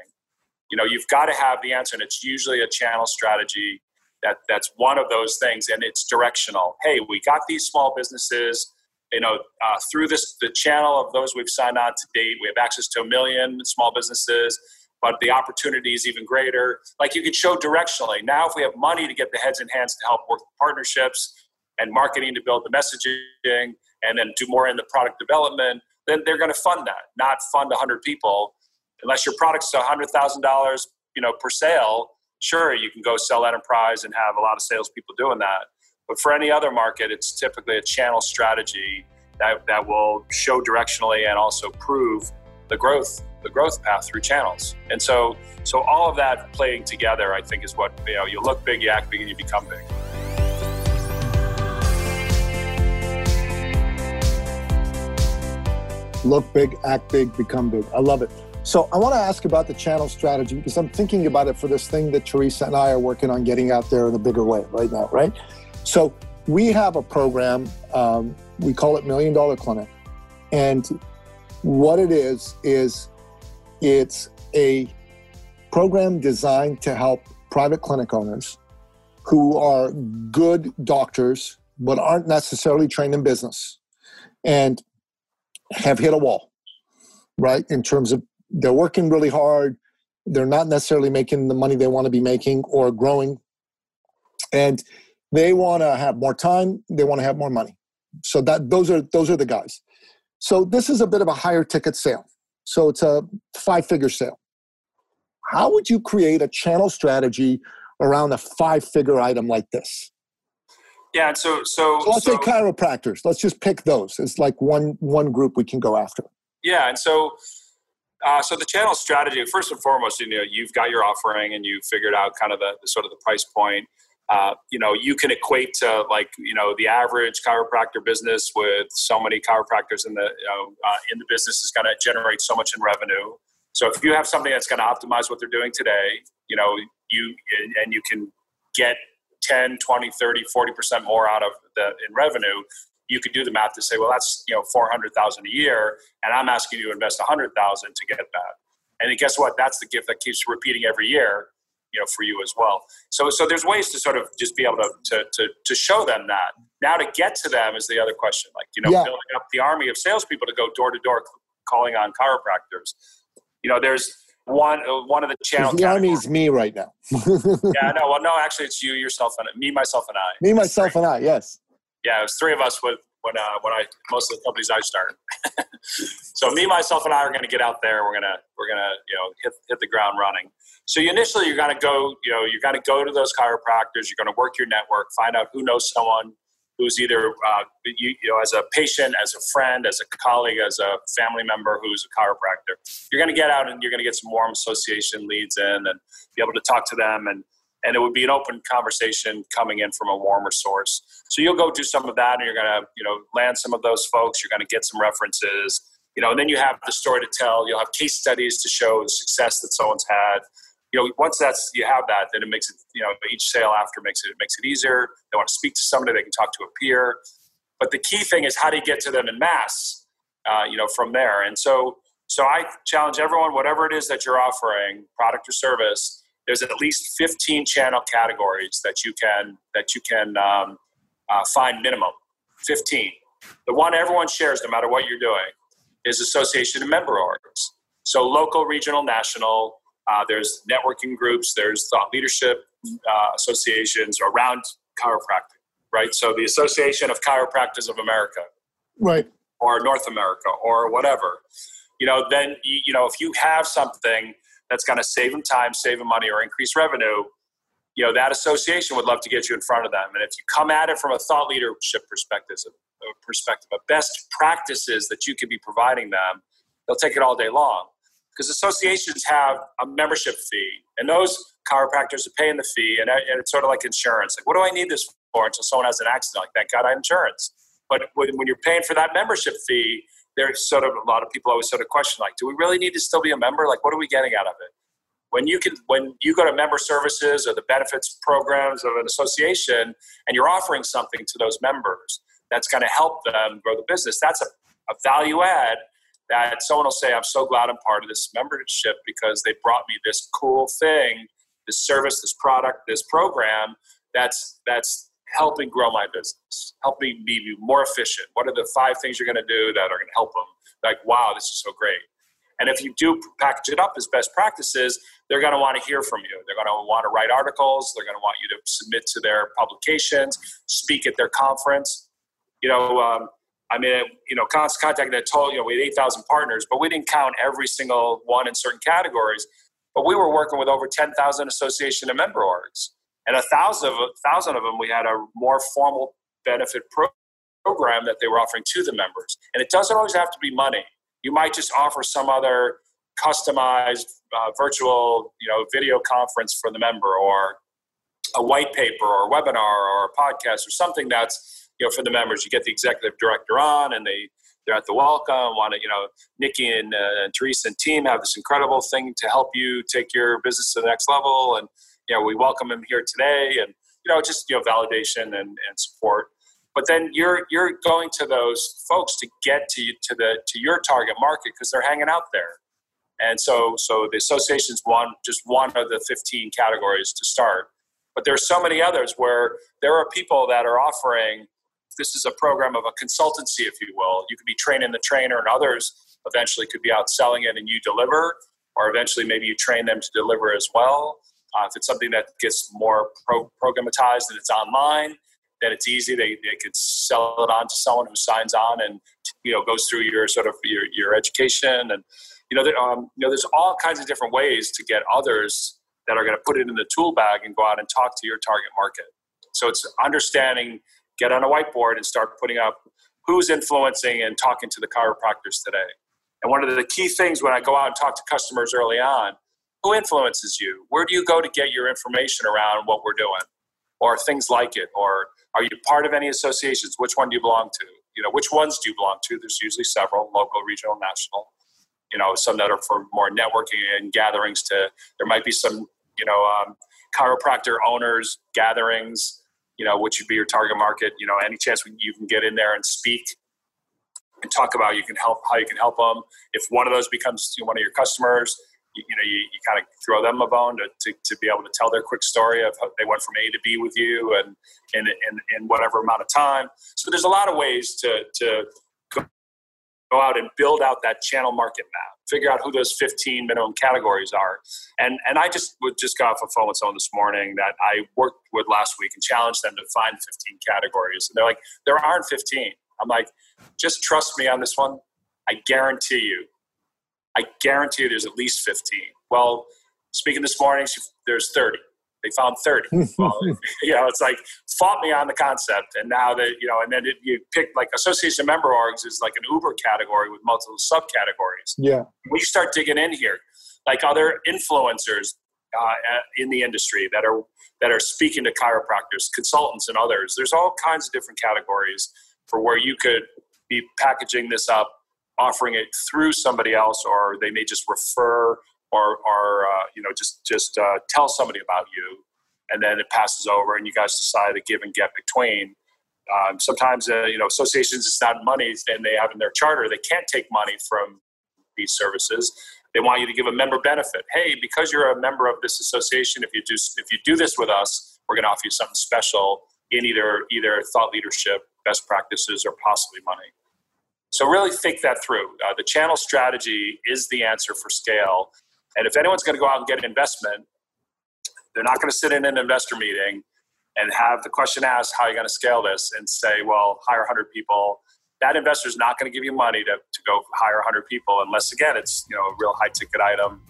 You know, you've got to have the answer, and it's usually a channel strategy. That that's one of those things, and it's directional. Hey, we got these small businesses. You know, uh, through this the channel of those we've signed on to date, we have access to a million small businesses. But the opportunity is even greater. Like you could show directionally. Now, if we have money to get the heads and hands to help work partnerships and marketing to build the messaging and then do more in the product development, then they're going to fund that, not fund 100 people. Unless your product's $100,000 you know, per sale, sure, you can go sell enterprise and have a lot of salespeople doing that. But for any other market, it's typically a channel strategy that, that will show directionally and also prove the growth the growth path through channels. And so so all of that playing together, I think, is what you know. You look big, you act big, and you become big. look big, act big, become big. I love it. So I want to ask about the channel strategy because I'm thinking about it for this thing that Teresa and I are working on getting out there in a bigger way right now, right? So we have a program, um, we call it Million Dollar Clinic. And what it is, is it's a program designed to help private clinic owners who are good doctors but aren't necessarily trained in business. And have hit a wall, right? In terms of they're working really hard, they're not necessarily making the money they want to be making or growing, and they want to have more time, they want to have more money. So that those are those are the guys. So this is a bit of a higher ticket sale. So it's a five figure sale. How would you create a channel strategy around a five figure item like this? Yeah, so so, so let's so, say chiropractors. Let's just pick those. It's like one one group we can go after. Yeah, and so uh, so the channel strategy, first and foremost, you know, you've got your offering and you figured out kind of the, the sort of the price point. Uh, you know, you can equate to like you know the average chiropractor business with so many chiropractors in the uh, in the business is going to generate so much in revenue. So if you have something that's going to optimize what they're doing today, you know, you and you can get 10, 20, 30, 40% more out of the in revenue, you could do the math to say, well, that's you know 400,000 a year, and I'm asking you to invest 100,000 to get that. And guess what? That's the gift that keeps repeating every year, you know, for you as well. So, so there's ways to sort of just be able to to to, to show them that. Now, to get to them is the other question. Like, you know, yeah. building up the army of salespeople to go door to door calling on chiropractors. You know, there's one uh, one of the channel. The army's me right now. (laughs) yeah, no, well, no, actually, it's you, yourself, and me, myself, and I. Me, myself, and I. Yes. Yeah, it was three of us with when uh, when I most of the companies I started. (laughs) so me, myself, and I are going to get out there. We're gonna we're gonna you know hit hit the ground running. So you initially you're to go you know you're to go to those chiropractors. You're to work your network, find out who knows someone who's either uh, you, you, know as a patient, as a friend, as a colleague, as a family member who's a chiropractor. You're to get out and you're to get some warm association leads in and be able to talk to them and and it would be an open conversation coming in from a warmer source. So you'll go do some of that, and you're to you know land some of those folks. You're to get some references, you know, and then you have the story to tell. You'll have case studies to show the success that someone's had. You know, once that's you have that, then it makes it. You know, each sale after makes it it makes it easier. They want to speak to somebody, they can talk to a peer. But the key thing is how do you get to them in mass? Uh, you know, from there. And so, so I challenge everyone, whatever it is that you're offering, product or service, there's at least 15 channel categories that you can that you can um, uh, find minimum 15 the one everyone shares no matter what you're doing is association and member orgs so local regional national uh, there's networking groups there's thought leadership uh, associations around chiropractic right? So the association of chiropractors of america. Right. Or north america or whatever. You know then you know if you have something that's going to save them time, save them money, or increase revenue, you know that association would love to get you in front of them. And if you come at it from a thought leadership perspective, a perspective of best practices that you could be providing them, they'll take it all day long. Because associations have a membership fee, and those chiropractors are paying the fee, and it's sort of like insurance. Like, what do I need this for? Until someone has an accident, like, that? God I have insurance. But when you're paying for that membership fee, there's sort of a lot of people always sort of question like, do we really need to still be a member? Like, what are we getting out of it? When you can, when you go to member services or the benefits programs of an association, and you're offering something to those members that's going to help them grow the business, that's a, a value add that someone will say, I'm so glad I'm part of this membership because they brought me this cool thing, this service, this product, this program that's that's helping grow my business, helping me be more efficient. What are the five things you're going to do that are going to help them? Like, wow, this is so great. And if you do package it up as best practices, they're going to want to hear from you. They're going to want to write articles. They're going to want you to submit to their publications, speak at their conference. You know, um, I mean, you know, Constant Contact that told you know we had eight thousand partners, but we didn't count every single one in certain categories. But we were working with over ten thousand association and member orgs and a thousand of a thousand of them we had a more formal benefit pro- program that they were offering to the members. And it doesn't always have to be money. You might just offer some other customized uh, virtual you know video conference for the member or a white paper or a webinar or a podcast or something that's you know for the members. You get the executive director on and they they're at the welcome want to you know nikki and, uh, and teresa and team have this incredible thing to help you take your business to the next level and you know, we welcome him here today, and you know, just you know, validation and, and support. But then you're you're going to those folks to get to you, to the to your target market because they're hanging out there, and so so the association's one just one of the 15 categories to start. But there are so many others where there are people that are offering. This is a program of a consultancy, if you will. You could be training the trainer, and others eventually could be out selling it, and you deliver, or eventually maybe you train them to deliver as well uh, if it's something that gets more pro- programmatized and it's online, then it's easy. They, they could sell it on to someone who signs on and you know goes through your sort of your, your education and you know, um, you know there's all kinds of different ways to get others that are going to put it in the tool bag and go out and talk to your target market. So it's understanding, get on a whiteboard and start putting up who's influencing and talking to the chiropractors today. And one of the key things when I go out and talk to customers early on who influences you? Where do you go to get your information around what we're doing? Or things like it? Or are you part of any associations? Which one do you belong to? You know, which ones do you belong to? There's usually several local, regional, national. You know, some that are for more networking and gatherings. To there might be some, you know, um, chiropractor owners gatherings. You know, which would be your target market. You know, any chance you can get in there and speak and talk about you can help how you can help them. If one of those becomes one of your customers, you, know you, you kind of throw them a bone to, to, to, be able to tell their quick story of how they went from A to B with you and in, whatever amount of time. So there's a lot of ways to, to go out and build out that channel market map figure out who those 15 minimum categories are. And and i just just got off a phone with someone this morning that i worked with last week and challenged them to find 15 categories. And they're like there aren't 15 i'm like just trust me on this one. I guarantee you I guarantee you there's at least 15. Well, speaking this morning, there's 30. They found 30. (laughs) well, (laughs) you know, it's like fought me on the concept, and now that you know, and then it, you pick like association member orgs is like an Uber category with multiple subcategories. Yeah, we start digging in here, like other influencers uh, in the industry that are that are speaking to chiropractors, consultants, and others. There's all kinds of different categories for where you could be packaging this up offering it through somebody else, or they may just refer or, or uh, you know, just just uh, tell somebody about you, and then it passes over, and you guys decide to give and get between. Um, sometimes, uh, you know, associations it's not money, and they have in their charter they can't take money from these services. They want you to give a member benefit. Hey, because you're a member of this association, if you do if you do this with us, we're going to offer you something special in either either thought leadership, best practices, or possibly money. So really think that through. Uh, the channel strategy is the answer for scale. And if anyone's going to go out and get an investment, they're not going to sit in an investor meeting and have the question asked, how are you going to scale this? And say, well, hire 100 people. That investor is not going to give you money to, to go hire 100 people unless, again, it's you know a real high ticket item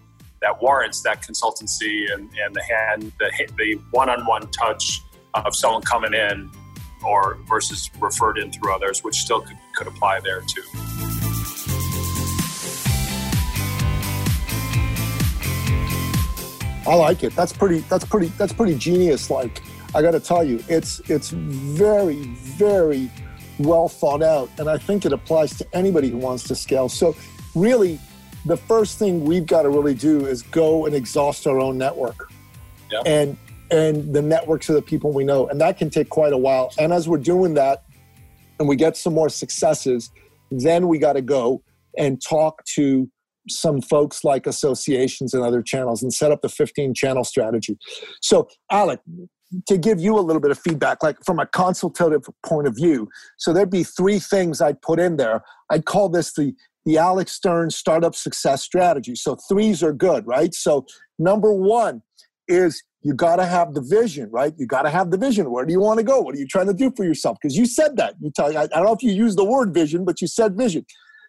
that warrants that consultancy and, and the hand, the, the one-on-one touch of someone coming in or versus referred in through others, which still could, could apply there too. I like it. That's pretty. That's pretty. That's pretty genius. Like I got to tell you, it's it's very very well thought out, and I think it applies to anybody who wants to scale. So really, the first thing we've got to really do is go and exhaust our own network, yeah. and and the networks of the people we know, and that can take quite a while. And as we're doing that, and we get some more successes, then we got to go and talk to some folks like associations and other channels and set up the 15 channel strategy. So, Alec, to give you a little bit of feedback, like from a consultative point of view, so there'd be three things I'd put in there. I'd call this the the Alec Stern startup success strategy. So threes are good, right? So number one is you got to have the vision, right? You got to have the vision. Where do you want to go? What are you trying to do for yourself? Because you said that. You tell. I, I don't know if you use the word vision, but you said vision.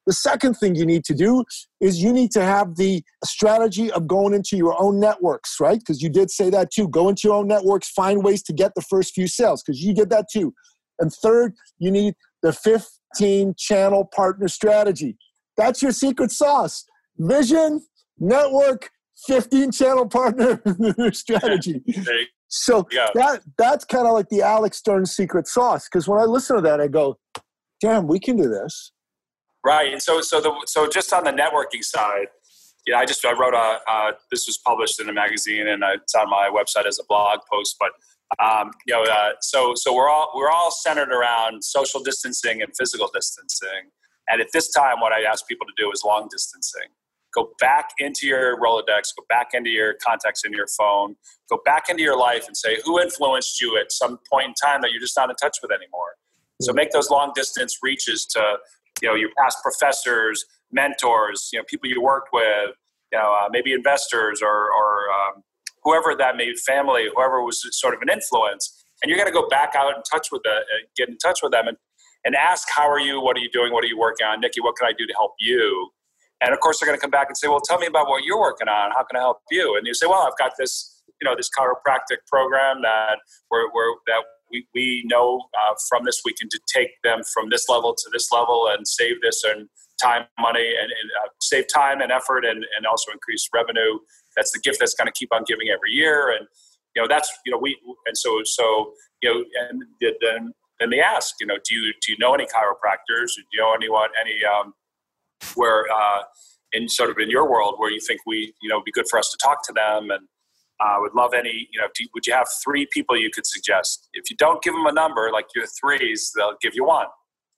The second thing you need to do is you need to have the strategy of going into your own networks, right? Because you did say that too. Go into your own networks, find ways to get the first few sales, because you did that too. And third, you need the 15 channel partner strategy. That's your secret sauce. Vision, network, 15 channel partner (laughs) strategy. (laughs) So that that's kind of like the Alec Stern secret sauce. Because when I listen to that, I go, damn, we can do this. Right. And so so the so just on the networking side, yeah, I just I wrote a uh, this was published in a magazine and it's on my website as a blog post, but um, you know, uh, so so we're all we're all centered around social distancing and physical distancing. And at this time, what I ask people to do is long distancing. Go back into your Rolodex, go back into your contacts in your phone, go back into your life and say who influenced you at some point in time that you're just not in touch with anymore. So make those long distance reaches to you know your past professors, mentors, you know people you worked with, you know uh, maybe investors or, or um, whoever that may be, family, whoever was sort of an influence, and you're going to go back out in touch with the, uh, get in touch with them and and ask how are you, what are you doing, what are you working on, Nikki, what can I do to help you? And of course, they're going to come back and say, well, tell me about what you're working on. How can I help you? And you say, well, I've got this, you know, this chiropractic program that we're, we're that we, we know uh, from this we can take them from this level to this level and save this and time, money, and, and uh, save time and effort, and, and also increase revenue. That's the gift that's going to keep on giving every year, and you know that's you know we and so so you know and then then they ask you know do you do you know any chiropractors? Do you know anyone any um, where uh, in sort of in your world where you think we you know be good for us to talk to them and I uh, would love any, you know, do, would you have three people you could suggest? If you don't give them a number, like your threes, they'll give you one.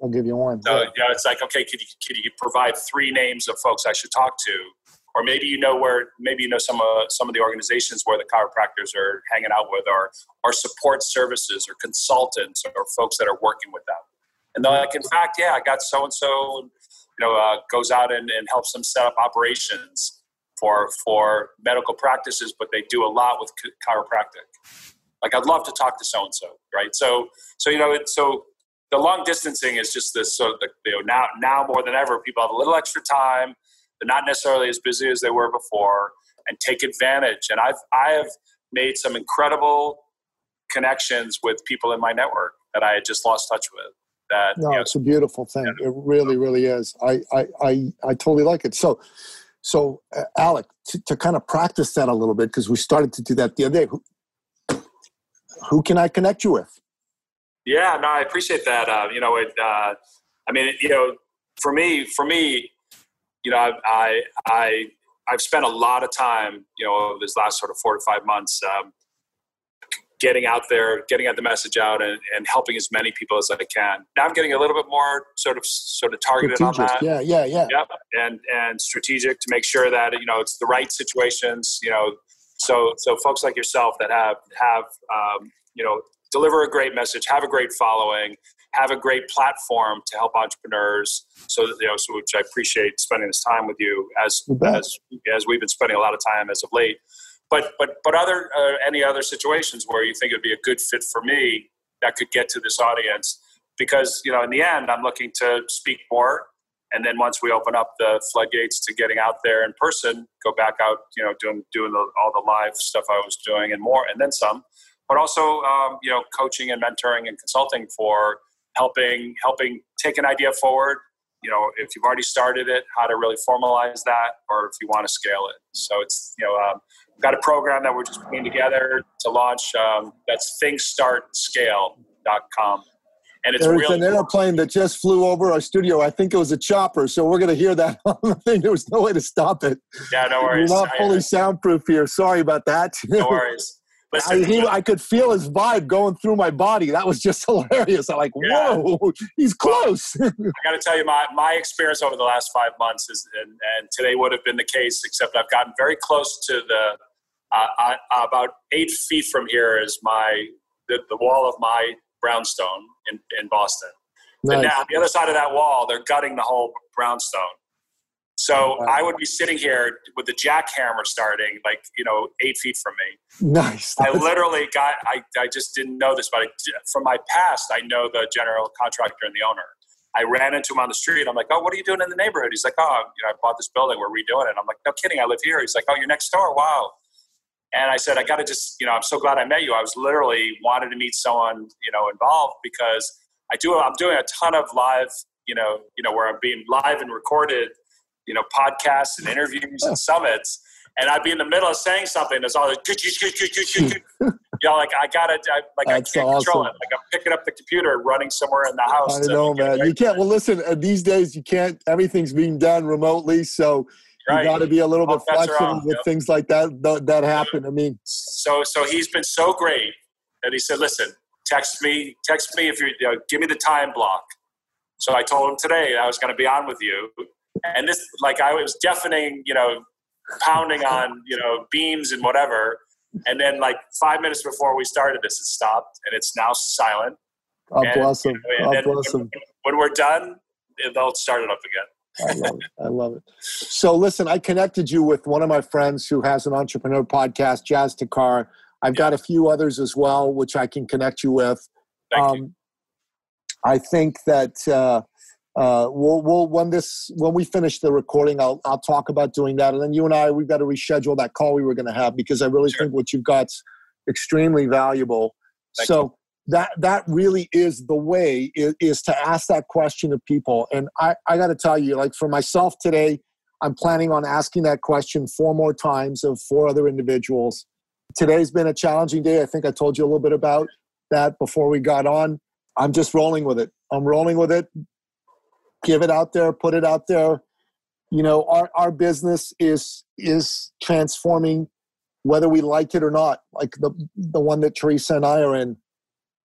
I'll give you one. So, yeah. you know, it's like, okay, could you, could you provide three names of folks I should talk to? Or maybe you know where, maybe you know some of, some of the organizations where the chiropractors are hanging out with or, or support services or consultants or folks that are working with them. And they're like, in fact, yeah, I got so-and-so, you know, uh, goes out and, and helps them set up operations for for medical practices, but they do a lot with chiropractic. Like I'd love to talk to so and so, right? So so you know so the long distancing is just this so the, you know now now more than ever people have a little extra time. They're not necessarily as busy as they were before, and take advantage. And I've I have made some incredible connections with people in my network that I had just lost touch with. That no, you know, it's a beautiful thing. It really, really is. I, I, I, I totally like it. So, so, uh, Alec, to, to, kind of practice that a little bit, because we started to do that the other day, who, who can I connect you with? Yeah, no, I appreciate that. Uh, you know, it, uh, I mean, you know, for me, for me, you know, I, I, I I've spent a lot of time, you know, over this last sort of four to five months, um, getting out there, getting out the message out, and, and helping as many people as I can. Now I'm getting a little bit more sort of sort of targeted Strategic. on that. Yeah, yeah, yeah. Yep, and and strategic to make sure that you know it's the right situations. You know, so so folks like yourself that have have um, you know deliver a great message, have a great following, have a great platform to help entrepreneurs. So that you know, so which I appreciate spending this time with you as You as as we've been spending a lot of time as of late. But but but other uh, any other situations where you think it would be a good fit for me that could get to this audience. Because you know in the end I'm looking to speak more and then once we open up the floodgates to getting out there in person go back out you know doing doing the, all the live stuff I was doing and more and then some. But also um, you know coaching and mentoring and consulting for helping helping take an idea forward. You know if you've already started it how to really formalize that or if you want to scale it. So it's you know um, got a program that we're just putting together to launch um, that's thingstartscale.com and it's There's really an airplane that just flew over our studio. I think it was a chopper, so we're going to hear that (laughs) on the thing. There was no way to stop it. yeah no worries. We're not fully soundproof here. Sorry about that. no worries (laughs) I, Listen, he, I could feel his vibe going through my body. That was just (laughs) hilarious. I'm like, Yeah. whoa, he's close. I got to tell you, my, my experience over the last five months is, and, and today would have been the case, except I've gotten very close to the, uh, uh, about eight feet from here is my, the, the wall of my brownstone in, in Boston. And nice. now on the other side of that wall, they're gutting the whole brownstone. So Wow. I would be sitting here with the jackhammer starting, like, you know, eight feet from me. Nice. I literally got, I, I just didn't know this, but I, from my past, I know the general contractor and the owner. I ran into him on the street. I'm like, oh, what are you doing in the neighborhood? He's like, oh, you know, I bought this building. We're redoing it. I'm like, no kidding. I live here. He's like, oh, you're next door. Wow. And I said, I got to just, you know, I'm so glad I met you. I was literally wanted to meet someone, you know, involved because I do, I'm doing a ton of live, you know, you know, where I'm being live and recorded, you know, podcasts and interviews and summits. And I'd be in the middle of saying something. There's all this, (laughs) you know, like I gotta, I, like That's I can't control it. Like I'm picking up the computer, running somewhere in the house. I know, man. You can't. Well, listen. Uh, these days, you can't. Everything's being done remotely, so Right. you got to be a little bit Both bets are flexible with yep. things like that. That, that happen. I mean, so so he's been so great that he said, "Listen, text me, text me if you, you uh, know, give me the time block." So I told him today I was going to be on with you, and this like I was deafening, you know, pounding on you know beams and whatever, and then like five minutes before we started this, it stopped and it's now silent. God And, bless him. God bless him. when we're done, they'll start it up again. I love it. I love it. So, listen, I connected you with one of my friends who has an entrepreneur podcast, Jazz Takar. I've got a few others as well, which I can connect you with. Thank you. Um, I think that uh, uh, we'll, we'll when this when we finish the recording, I'll I'll talk about doing that, and then you and I we've got to reschedule that call we were going to have because I really Sure. think what you've got's extremely valuable. Thank so that that really is the way is, is to ask that question of people, and I I got to tell you, like for myself today, I'm planning on asking that question four more times of four other individuals. Today's been a challenging day. I think I told you a little bit about that before we got on. I'm just rolling with it. I'm rolling with it. Give it out there, put it out there. You know, our, our business is is transforming whether we like it or not. Like the the one that Teresa and I are in.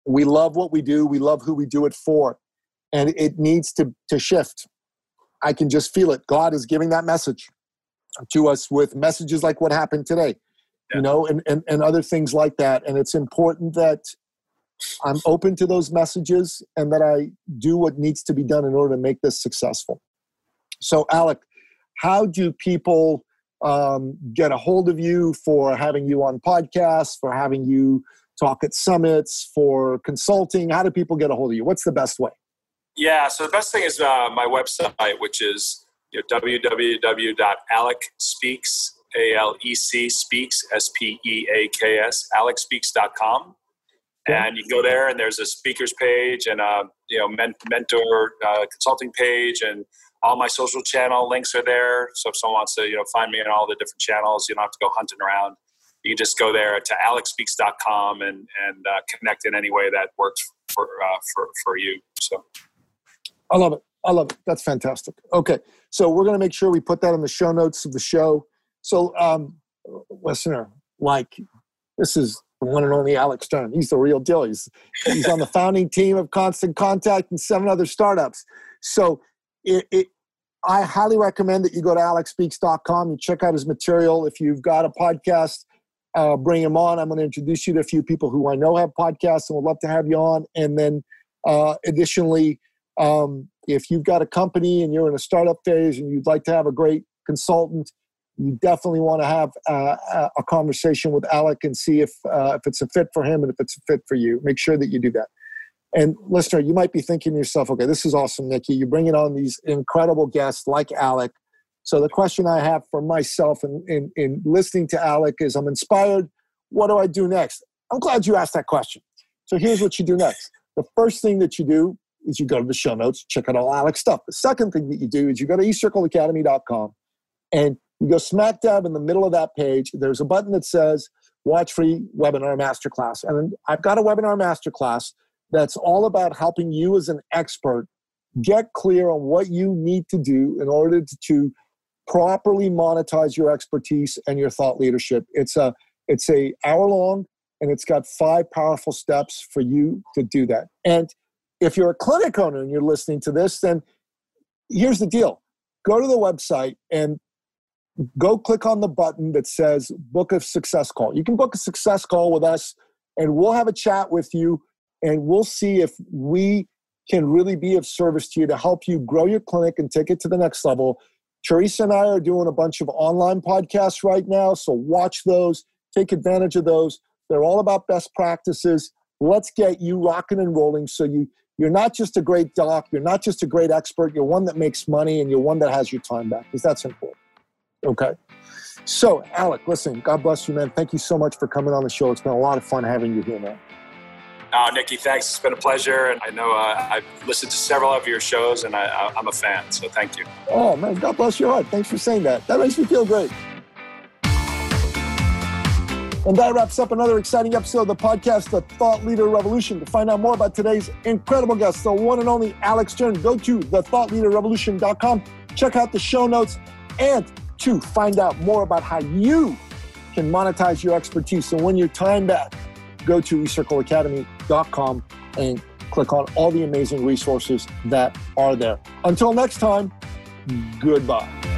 We love what we do. We love who we do it for. And it needs to to shift. I can just feel it. God is giving that message to us with messages like what happened today. Yeah. You know, and, and, and other things like that. And it's important that I'm open to those messages and that I do what needs to be done in order to make this successful. So, Alec, how do people um, get a hold of you for having you on podcasts, for having you talk at summits, for consulting? How do people get a hold of you? What's the best way? Yeah, so the best thing is uh, my website, which is you know, www.alecspeaks, A-L-E-C speaks, S-P-E-A-K-S, alecspeaks.com. And you can go there, and there's a speakers page and a you know men- mentor uh, consulting page, and all my social channel links are there. So if someone wants to you know find me on all the different channels, you don't have to go hunting around. You just go there to alecspeaks.com and and uh, connect in any way that works for uh, for for you. So I love it. I love it. That's fantastic. Okay. So we're going to make sure we put that in the show notes of the show. So, um, listener, like, this is the one and only Alec Stern. He's the real deal. He's, he's on the (laughs) founding team of Constant Contact and seven other startups. So, it, it I highly recommend that you go to alecspeaks.com. You check out his material. If you've got a podcast, uh, bring him on. I'm going to introduce you to a few people who I know have podcasts and would love to have you on. And then, uh, additionally, um, if you've got a company and you're in a startup phase and you'd like to have a great consultant, you definitely want to have uh, a conversation with Alec and see if uh, if it's a fit for him and if it's a fit for you. Make sure that you do that. And listener, you might be thinking to yourself, okay, this is awesome, Nikki. You're bringing on these incredible guests like Alec. So the question I have for myself in, in, in listening to Alec is I'm inspired. What do I do next? I'm glad you asked that question. So here's what you do next. The first thing that you do is you go to the show notes, check out all Alec's stuff. The second thing that you do is you go to eCircleacademy.com and you go smack dab in the middle of that page. There's a button that says watch free webinar masterclass. And I've got a webinar masterclass that's all about helping you as an expert get clear on what you need to do in order to, to properly monetize your expertise and your thought leadership. It's a it's a hour long and it's got five powerful steps for you to do that. And if you're a clinic owner and you're listening to this, then here's the deal. Go to the website and go click on the button that says book a success call. You can book a success call with us and we'll have a chat with you and we'll see if we can really be of service to you to help you grow your clinic and take it to the next level. Teresa and I are doing a bunch of online podcasts right now, so watch those, take advantage of those. They're all about best practices. Let's get you rocking and rolling so you you're not just a great doc, you're not just a great expert, you're one that makes money and you're one that has your time back because that's important. Okay. So, Alec, listen, God bless you, man. Thank you so much for coming on the show. It's been a lot of fun having you here, man. Uh, Nikki, thanks. It's been a pleasure. And I know uh, I've listened to several of your shows and I, am a fan. So thank you. Oh, man. God bless your heart. Thanks for saying that. That makes me feel great. And that wraps up another exciting episode of the podcast, The Thought Leader Revolution. To find out more about today's incredible guest, the one and only Alec Stern, go to thethoughtleaderrevolution.com. Check out the show notes and to find out more about how you can monetize your expertise and win your time back go to eCircleAcademy.com and click on all the amazing resources that are there. Until next time, goodbye.